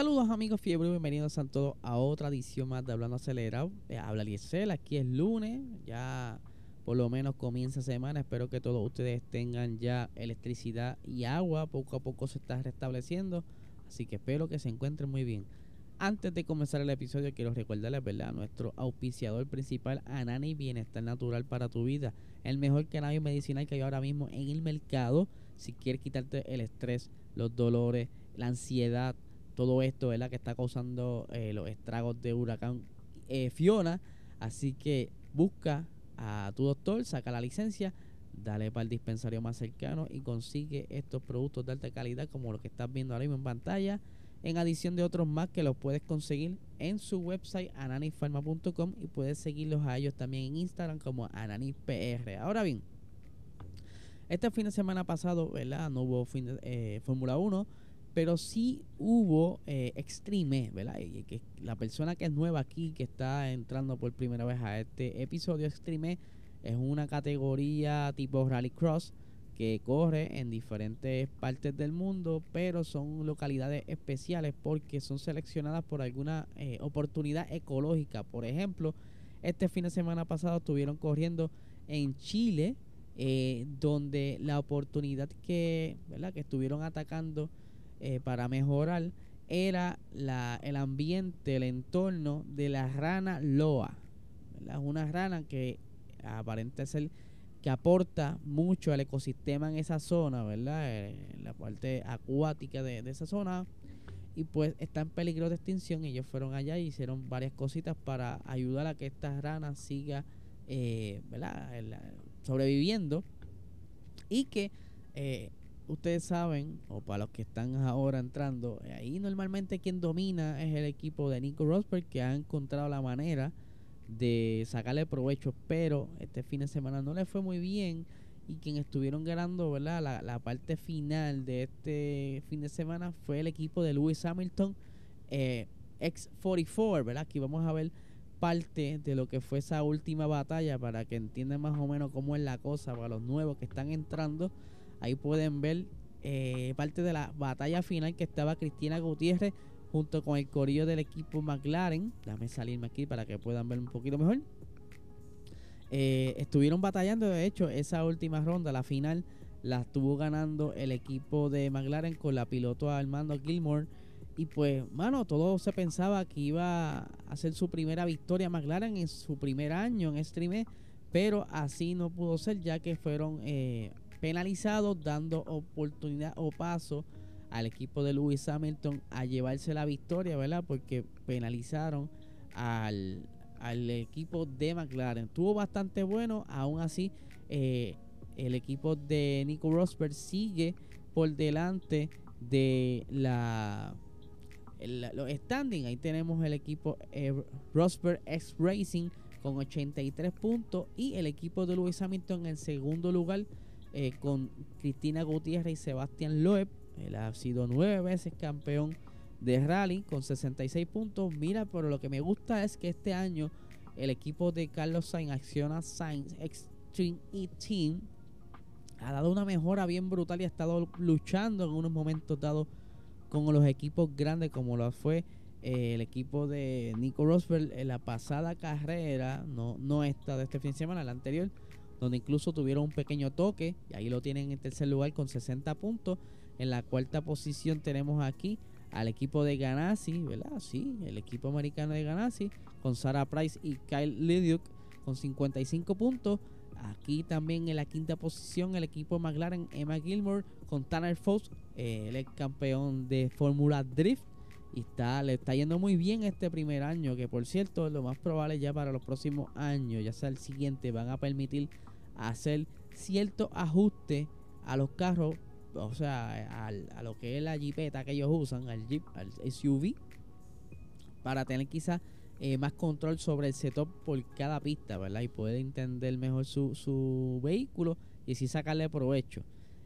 Saludos amigos fiebre, bienvenidos a todos a otra edición más de Hablando Acelerado. Eh, habla Liesel, aquí es lunes, ya por lo menos comienza semana. Espero que todos ustedes tengan ya electricidad y agua. Poco a poco se está restableciendo, así que espero que se encuentren muy bien. Antes de comenzar el episodio, quiero recordarles, ¿verdad? Nuestro auspiciador principal, Anani Bienestar Natural para tu vida. El mejor cannabis medicinal que hay ahora mismo en el mercado. Si quieres quitarte el estrés, los dolores, la ansiedad, todo esto, ¿verdad? Que está causando eh, los estragos de huracán eh, Fiona. Así que busca a tu doctor, saca la licencia, dale para el dispensario más cercano y consigue estos productos de alta calidad como los que estás viendo ahora mismo en pantalla. En adición de otros más que los puedes conseguir en su website ananifarma.com y puedes seguirlos a ellos también en Instagram como ananispr. Ahora bien, este fin de semana pasado, ¿verdad? No hubo eh, Fórmula 1 pero sí hubo eh, Extreme, ¿verdad? Y que la persona que es nueva aquí, que está entrando por primera vez a este episodio, Extreme es una categoría tipo Rallycross que corre en diferentes partes del mundo, pero son localidades especiales porque son seleccionadas por alguna eh, oportunidad ecológica. Por ejemplo, este fin de semana pasado estuvieron corriendo en Chile, eh, donde la oportunidad que, ¿verdad? que estuvieron atacando eh, para mejorar era la, el ambiente, el entorno de la rana loa. Es una rana que aparenta ser que aporta mucho al ecosistema en esa zona, ¿verdad? En eh, la parte acuática de, esa zona. Y pues está en peligro de extinción. Ellos fueron allá y hicieron varias cositas para ayudar a que esta rana siga, eh, ¿verdad? sobreviviendo. Y que ustedes saben, o para los que están ahora entrando, eh, ahí normalmente quien domina es el equipo de Nico Rosberg, que ha encontrado la manera de sacarle provecho, pero este fin de semana no le fue muy bien y quien estuvieron ganando ¿verdad? La, la parte final de este fin de semana fue el equipo de Lewis Hamilton eh, X44, ¿verdad? Aquí vamos a ver parte de lo que fue esa última batalla para que entiendan más o menos cómo es la cosa para los nuevos que están entrando. Ahí pueden ver eh, parte de la batalla final que estaba Cristina Gutiérrez junto con el corillo del equipo McLaren. Déjame salirme aquí para que puedan ver un poquito mejor. Eh, estuvieron batallando, de hecho, esa última ronda, la final, la estuvo ganando el equipo de McLaren con la piloto Armando Gilmore. Y pues, mano, todo se pensaba que iba a hacer su primera victoria McLaren en su primer año en stream, pero así no pudo ser, ya que fueron eh, penalizado dando oportunidad o paso al equipo de Lewis Hamilton a llevarse la victoria, ¿verdad? Porque penalizaron al, equipo de McLaren. Estuvo bastante bueno, aún así eh, el equipo de Nico Rosberg sigue por delante de la los standings. Ahí tenemos el equipo eh, Rosberg X Racing con 83 puntos y el equipo de Lewis Hamilton en segundo lugar eh, con Cristina Gutiérrez y Sebastián Loeb. Él ha sido nueve veces campeón de rally con 66 puntos. Mira, pero lo que me gusta es que este año el equipo de Carlos Sainz, Acciona Sainz Extreme E Team, ha dado una mejora bien brutal y ha estado luchando en unos momentos dados con los equipos grandes como lo fue eh, el equipo de Nico Rosberg en la pasada carrera, no, no esta de este fin de semana, la anterior, donde incluso tuvieron un pequeño toque, y ahí lo tienen en tercer lugar con 60 puntos. En la cuarta posición tenemos aquí al equipo de Ganassi, ¿verdad? Sí, el equipo americano de Ganassi, con Sarah Price y Kyle Lidiuk con 55 puntos. Aquí también en la quinta posición el equipo McLaren, Emma Gilmore, con Tanner Fox, eh, el campeón de Fórmula Drift. Y está, le está yendo muy bien este primer año, que por cierto, lo más probable ya para los próximos años, ya sea el siguiente, van a permitir hacer cierto ajuste a los carros, o sea, a lo que es la jeepeta que ellos usan, al jeep, al SUV, para tener quizás eh, más control sobre el setup por cada pista, ¿verdad? Y poder entender mejor su, su vehículo y así sacarle provecho.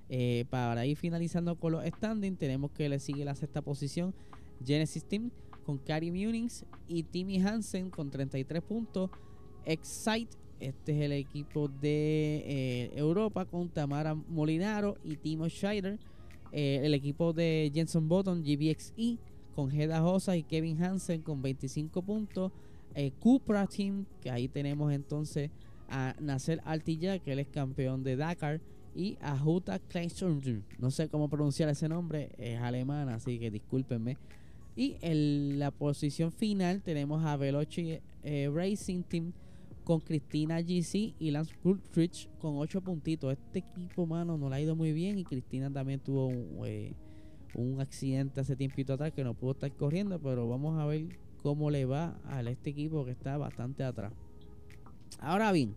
Eh, para ir finalizando con los standings, tenemos que le sigue la sexta posición Genesis Team con Cary Munings y Timmy Hansen con 33 puntos. Excite, este es el equipo de eh, Europa con Tamara Molinaro y Timo Scheider. Eh, el equipo de Jenson Button, GBXE, con Heda Hosa y Kevin Hansen con 25 puntos. Eh, Cupra Team, que ahí tenemos entonces a Nasser Altilla, que él es campeón de Dakar, y a Jutta No sé cómo pronunciar ese nombre, es alemán, así que discúlpenme. Y en la posición final tenemos a Veloci eh, Racing Team con Cristina GC y Lance Goodrich con 8 puntitos. Este equipo, mano, no le ha ido muy bien y Cristina también tuvo un, eh, un accidente hace tiempito atrás que no pudo estar corriendo, pero vamos a ver cómo le va a este equipo que está bastante atrás. Ahora bien,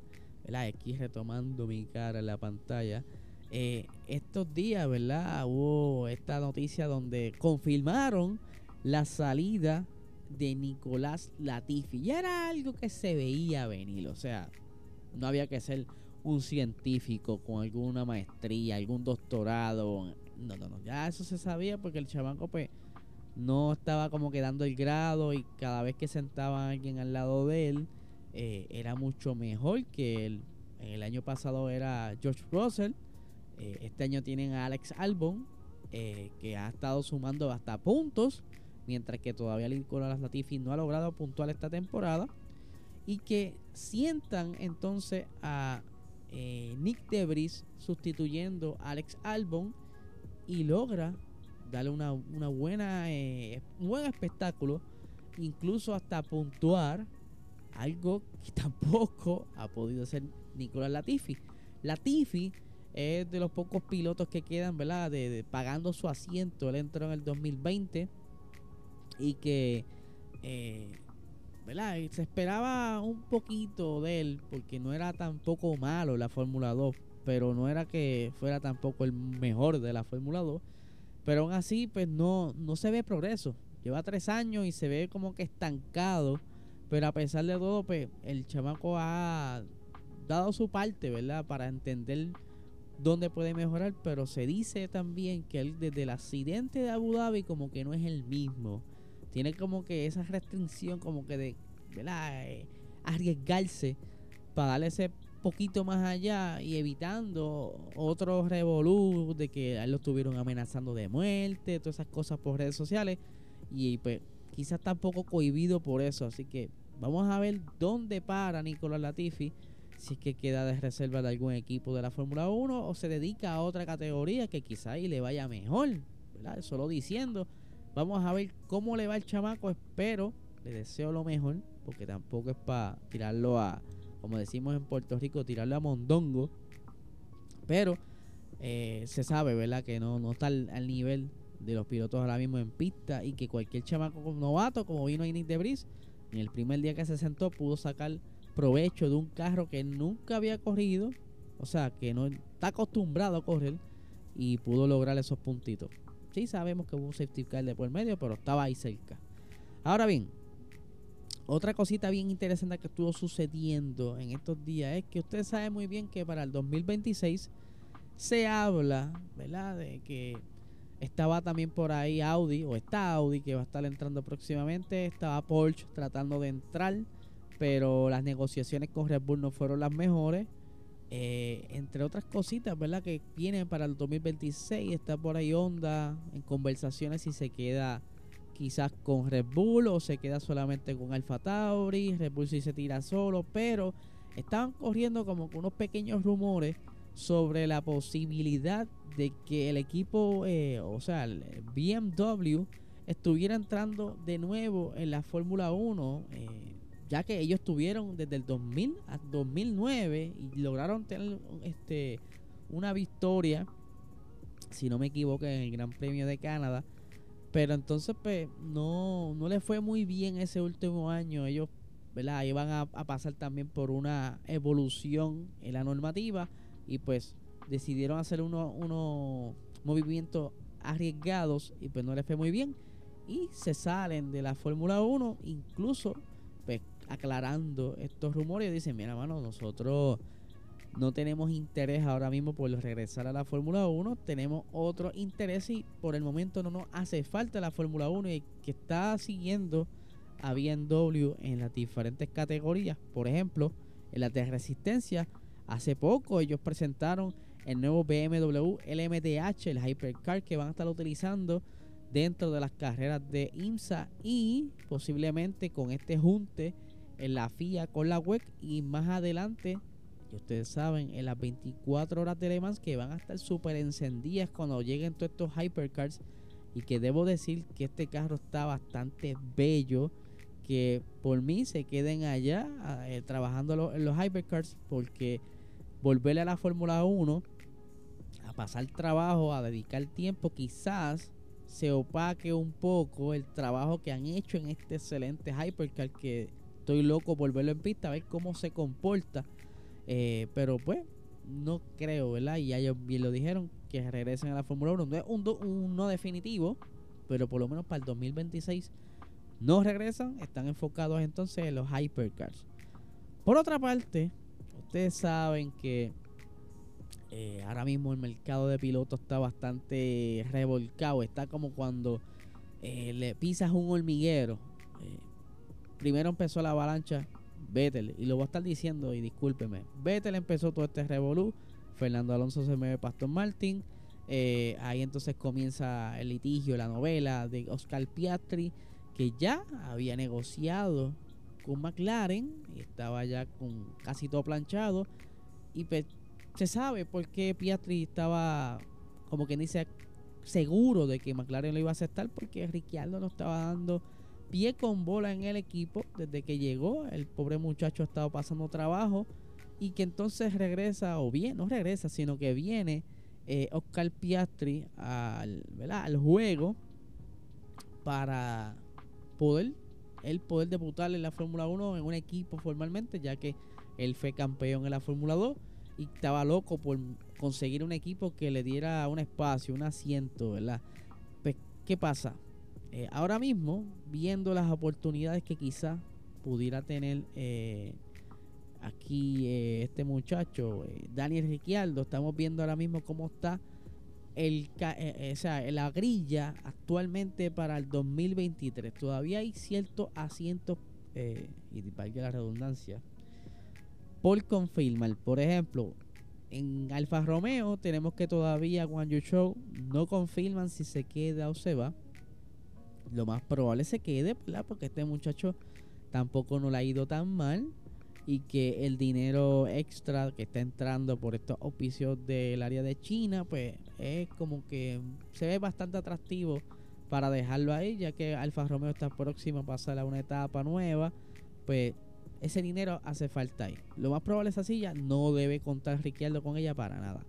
aquí retomando mi cara en la pantalla. Eh, estos días, ¿verdad? Hubo esta noticia donde confirmaron la salida de Nicolás Latifi. Ya era algo que se veía venir, o sea, no había que ser un científico con alguna maestría, algún doctorado. No, no, no, ya eso se sabía porque el chabanco pues no estaba como quedando el grado y cada vez que sentaba alguien al lado de él eh, era mucho mejor que él. El año pasado era George Russell, eh, este año tienen a Alex Albon, eh, que ha estado sumando hasta puntos mientras que todavía Nicolás Latifi no ha logrado puntuar esta temporada. Y que sientan entonces a eh, Nick Debris sustituyendo a Alex Albon y logra darle una, buena, eh, un buen espectáculo, incluso hasta puntuar algo que tampoco ha podido hacer Nicolás Latifi. Latifi es de los pocos pilotos que quedan, ¿verdad? De, pagando su asiento. Él entró en el 2020 y que eh, ¿verdad? se esperaba un poquito de él porque no era tampoco malo la Fórmula 2 pero no era que fuera tampoco el mejor de la Fórmula 2 pero aún así pues no, no se ve progreso. Lleva tres años y se ve como que estancado pero a pesar de todo pues el chamaco ha dado su parte verdad para entender dónde puede mejorar pero se dice también que él desde el accidente de Abu Dhabi como que no es el mismo tiene como que esa restricción como que de eh, arriesgarse para darle ese poquito más allá y evitando otros revolú de que a él lo estuvieron amenazando de muerte, todas esas cosas por redes sociales. Y pues quizás tampoco cohibido por eso, así que vamos a ver dónde para Nicolás Latifi si es que queda de reserva de algún equipo de la Fórmula 1 o se dedica a otra categoría que quizá ahí le vaya mejor. Solo diciendo Vamos a ver cómo le va el chamaco. Espero, le deseo lo mejor, porque tampoco es para tirarlo a, como decimos en Puerto Rico, tirarlo a mondongo. Pero eh, se sabe, ¿verdad? Que no, no está al, nivel de los pilotos ahora mismo en pista y que cualquier chamaco novato, como vino Nick de Bris, en el primer día que se sentó pudo sacar provecho de un carro que nunca había corrido, o sea, que no está acostumbrado a correr y pudo lograr esos puntitos. Sí sabemos que hubo un safety car de por medio, pero estaba ahí cerca. Ahora bien, otra cosita bien interesante que estuvo sucediendo en estos días es que usted sabe muy bien que para el 2026 se habla, ¿verdad? De que estaba también por ahí Audi, o está Audi que va a estar entrando próximamente, estaba Porsche tratando de entrar, pero las negociaciones con Red Bull no fueron las mejores. Eh, entre otras cositas, ¿verdad? Que vienen para el 2026. Está por ahí Honda en conversaciones si se queda quizás con Red Bull o se queda solamente con Alfa Tauri. Red Bull si se tira solo, pero estaban corriendo como unos pequeños rumores sobre la posibilidad de que el equipo, eh, o sea, el BMW estuviera entrando de nuevo en la Fórmula 1. Eh, ya que ellos tuvieron desde el 2000 a 2009 y lograron tener este una victoria, si no me equivoco, en el Gran Premio de Canadá. Pero entonces, pues, no, no les fue muy bien ese último año. Ellos, ¿verdad? Iban a, a pasar también por una evolución en la normativa y pues decidieron hacer unos unos movimientos arriesgados y pues no les fue muy bien. y se salen de la Fórmula 1, incluso pues, aclarando estos rumores. Dicen, mira, mano, nosotros no tenemos interés ahora mismo por regresar a la Fórmula 1, tenemos otro interés y por el momento no nos hace falta la Fórmula 1 y que está siguiendo a BMW en las diferentes categorías. Por ejemplo, en la de resistencia, hace poco ellos presentaron el nuevo BMW LMDH, el Hypercar que van a estar utilizando dentro de las carreras de IMSA y posiblemente con este junte en la FIA con la WEC y más adelante y ustedes saben, en las 24 horas de Le Mans que van a estar súper encendidas cuando lleguen todos estos hypercars. Y que debo decir que este carro está bastante bello. Que por mí se queden allá eh, trabajando en los hypercars. Porque volverle a la Fórmula 1, a pasar trabajo, a dedicar tiempo, quizás se opaque un poco el trabajo que han hecho en este excelente hypercar. Que estoy loco por verlo en pista, a ver cómo se comporta eh, pero pues, no creo, ¿verdad? Y ya ellos bien lo dijeron, que regresen a la Fórmula 1. No es un, no definitivo, pero por lo menos para el 2026 no regresan. Están enfocados entonces en los hypercars. Por otra parte, ustedes saben que eh, ahora mismo el mercado de pilotos está bastante revolcado. Está como cuando eh, le pisas un hormiguero. Primero empezó la avalancha Vettel, y lo voy a estar diciendo y discúlpeme, Vettel empezó todo este revolú, Fernando Alonso se mueve Pastor Martin, eh, ahí entonces comienza el litigio, la novela de Oscar Piastri, que ya había negociado con McLaren, y estaba ya con casi todo planchado, y pues, se sabe por qué Piastri estaba, como quien dice, seguro de que McLaren lo iba a aceptar, porque Ricciardo no estaba dando pie con bola en el equipo desde que llegó. El pobre muchacho ha estado pasando trabajo y que entonces regresa, o bien, no regresa, sino que viene eh, Oscar Piastri al, al juego para poder, el poder debutar en la Fórmula 1 en un equipo formalmente, ya que él fue campeón en la Fórmula 2 y estaba loco por conseguir un equipo que le diera un espacio, un asiento, ¿verdad? Pues, ¿qué pasa? Eh, ahora mismo, viendo las oportunidades que quizá pudiera tener eh, aquí eh, este muchacho, Daniel Ricciardo, estamos viendo ahora mismo cómo está el, o sea, la grilla actualmente para el 2023. Todavía hay ciertos asientos, y valga la redundancia, por confirmar. Por ejemplo, en Alfa Romeo tenemos que todavía Juan Yu Show no confirman si se queda o se va lo más probable se quede, ¿verdad? Porque este muchacho tampoco no le ha ido tan mal y que el dinero extra que está entrando por estos auspicios del área de China, pues es como que se ve bastante atractivo para dejarlo ahí, ya que Alfa Romeo está próximo a pasar a una etapa nueva, pues ese dinero hace falta ahí. Lo más probable esa silla no debe contar Ricciardo con ella para nada.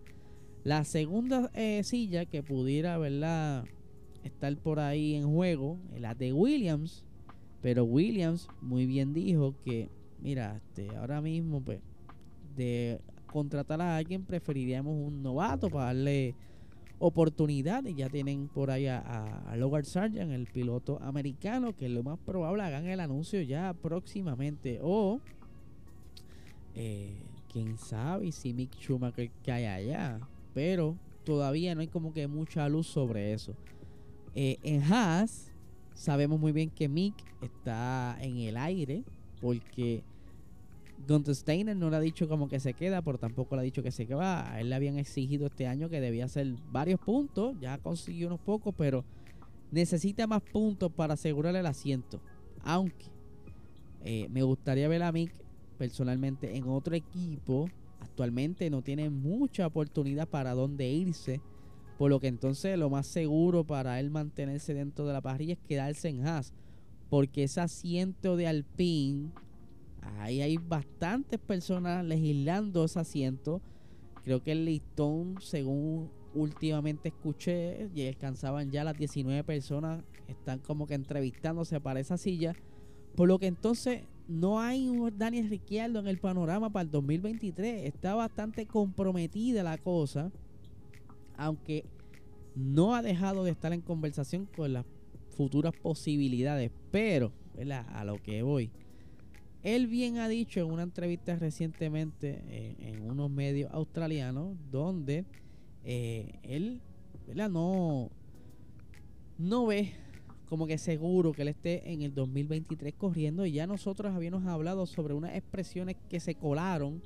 La segunda eh, silla que pudiera, ¿verdad? Estar por ahí en juego, la de Williams, pero Williams muy bien dijo que, mira, este, ahora mismo, pues, de contratar a alguien preferiríamos un novato para darle oportunidad. Y ya tienen por ahí a, a, Logan Sargent, el piloto americano, que lo más probable hagan el anuncio ya próximamente. O eh, quién sabe si Mick Schumacher cae allá, pero todavía no hay como que mucha luz sobre eso. Eh, en Haas sabemos muy bien que Mick está en el aire porque Gunther Steiner no le ha dicho como que se queda, pero tampoco le ha dicho que se va. A él le habían exigido este año que debía hacer varios puntos, ya consiguió unos pocos, pero necesita más puntos para asegurar el asiento. Aunque eh, me gustaría ver a Mick personalmente en otro equipo. Actualmente no tiene mucha oportunidad para dónde irse por lo que entonces lo más seguro para él mantenerse dentro de la parrilla es quedarse en Haas. Porque ese asiento de Alpine, ahí hay bastantes personas legislando ese asiento. Creo que el listón, según últimamente escuché, y alcanzaban ya las 19 personas, están como que entrevistándose para esa silla. Por lo que entonces no hay un Daniel Ricciardo en el panorama para el 2023. Está bastante comprometida la cosa aunque no ha dejado de estar en conversación con la futuras posibilidades. Pero, a lo que voy. Él bien ha dicho en una entrevista recientemente en unos medios australianos donde eh, él no, no ve como que seguro que él esté en el 2023 corriendo y ya nosotros habíamos hablado sobre unas expresiones que se colaron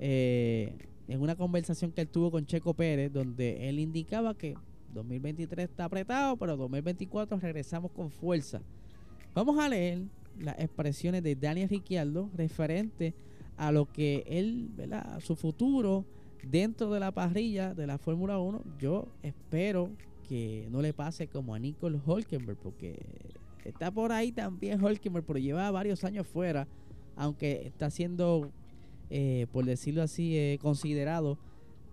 eh, en una conversación que él tuvo con Checo Pérez donde él indicaba que 2023 está apretado pero 2024 regresamos con fuerza vamos a leer las expresiones de Daniel Ricciardo referente a lo que él, ¿verdad? su futuro dentro de la parrilla de la Fórmula 1 yo espero que no le pase como a Nicole Holkenberg, porque está por ahí también Holkenberg, pero lleva varios años fuera, aunque está siendo, eh, por decirlo así, considerado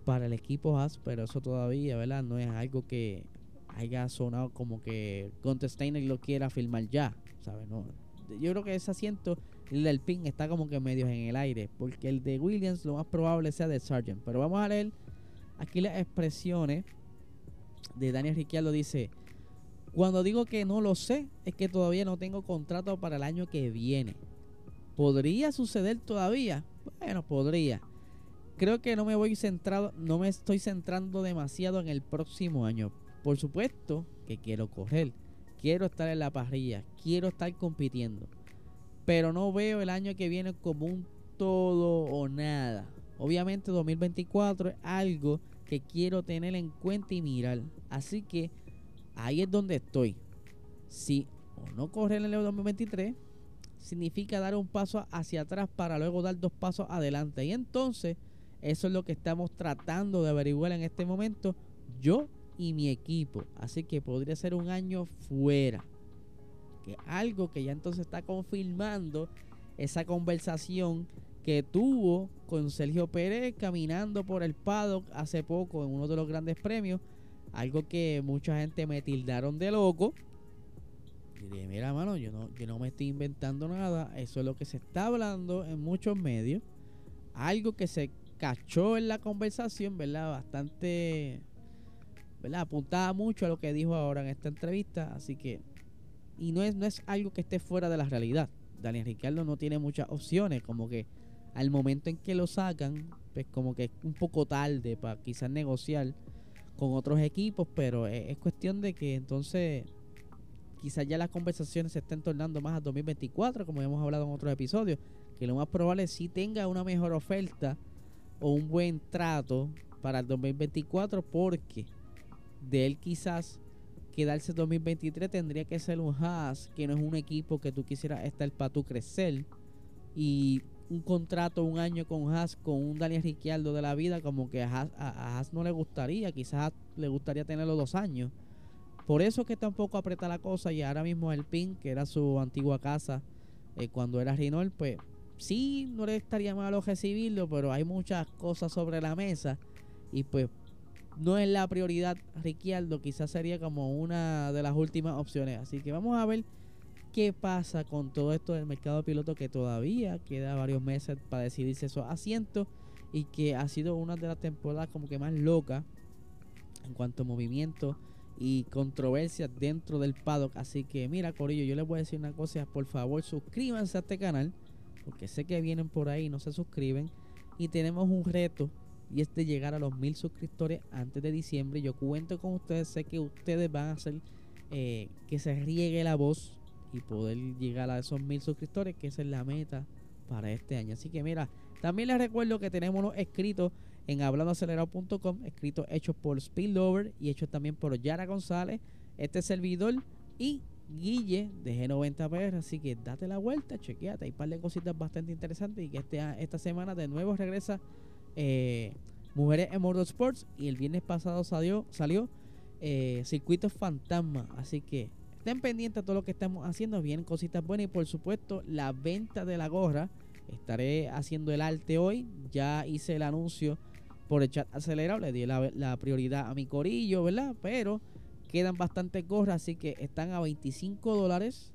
para el equipo Haas, pero eso todavía, ¿verdad? No es algo que haya sonado como que Contestainer lo quiera filmar ya, ¿sabes? No, yo creo que ese asiento, el del PIN, está como que medio en el aire, porque el de Williams lo más probable sea de Sargent. Pero vamos a leer aquí las expresiones de Daniel Ricciardo dice, cuando digo que no lo sé, es que todavía no tengo contrato para el año que viene. ¿Podría suceder todavía? Bueno, podría. Creo que no me voy centrado, no me estoy centrando demasiado en el próximo año. Por supuesto que quiero correr, quiero estar en la parrilla, quiero estar compitiendo. Pero no veo el año que viene como un todo o nada. Obviamente 2024 es algo que quiero tener en cuenta y mirar. Así que ahí es donde estoy. Si o no correr en el 2023, significa dar un paso hacia atrás para luego dar dos pasos adelante. Y entonces, eso es lo que estamos tratando de averiguar en este momento, yo y mi equipo. Así que podría ser un año fuera. Que algo que ya entonces está confirmando esa conversación que tuvo con Sergio Pérez caminando por el paddock hace poco en uno de los grandes premios. Algo que mucha gente me tildaron de loco. Dije, mira, mano, yo no, yo no me estoy inventando nada. Eso es lo que se está hablando en muchos medios. Algo que se cachó en la conversación, ¿verdad? Bastante, ¿verdad? Apuntaba mucho a lo que dijo ahora en esta entrevista. Así que, y no es, no es algo que esté fuera de la realidad. Daniel Ricardo no tiene muchas opciones, como que al momento en que lo sacan, pues como que es un poco tarde para quizás negociar con otros equipos, pero es, cuestión de que entonces quizás ya las conversaciones se estén tornando más a 2024, como hemos hablado en otros episodios, que lo más probable es si tenga una mejor oferta o un buen trato para el 2024, porque de él quizás quedarse 2023 tendría que ser un Haas, que no es un equipo que tú quisieras estar para tu crecer. Y un contrato un año con Haas, con un Daniel Ricciardo de la vida, como que a Haas, no le gustaría, quizás le gustaría tenerlo dos años. Por eso que tampoco aprieta la cosa y ahora mismo el PIN, que era su antigua casa eh, cuando era Renault, pues sí, no le estaría malo recibirlo, pero hay muchas cosas sobre la mesa y pues no es la prioridad Ricciardo, quizás sería como una de las últimas opciones. Así que vamos a ver qué pasa con todo esto del mercado de piloto que todavía queda varios meses para decidirse esos asientos y que ha sido una de las temporadas como que más loca en cuanto a movimiento y controversias dentro del paddock. Así que mira, Corillo, yo les voy a decir una cosa, por favor suscríbanse a este canal, porque sé que vienen por ahí y no se suscriben. Y tenemos un reto y es de llegar a los mil suscriptores antes de diciembre. Yo cuento con ustedes, sé que ustedes van a hacer eh, que se riegue la voz y poder llegar a esos mil suscriptores, que esa es la meta para este año. Así que mira, también les recuerdo que tenemos los escritos en hablandoacelerado.com, escritos hechos por Spillover y hechos también por Yara González, este servidor y Guille de G90PR. Así que date la vuelta, chequeate, hay un par de cositas bastante interesantes y que este, esta semana de nuevo regresa eh, Mujeres en Motorsports y el viernes pasado salió, salió eh, Circuitos Fantasma. Así que Estén pendientes de todo lo que estamos haciendo. Vienen cositas buenas y por supuesto la venta de la gorra. Estaré haciendo el arte hoy. Ya hice el anuncio por el chat acelerado. Le di la, prioridad a mi corillo, ¿verdad? Pero quedan bastantes gorras, así que están a 25 dólares.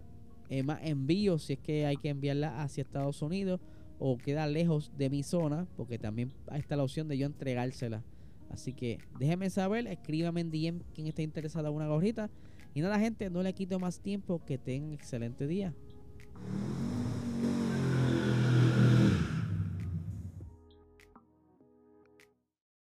Eh, más envío si es que hay que enviarla hacia Estados Unidos o queda lejos de mi zona, porque también está la opción de yo entregársela. Así que déjenme saber, escríbame en DM quien esté interesado en una gorrita Y nada, gente, no le quito más tiempo. Que tengan excelente día.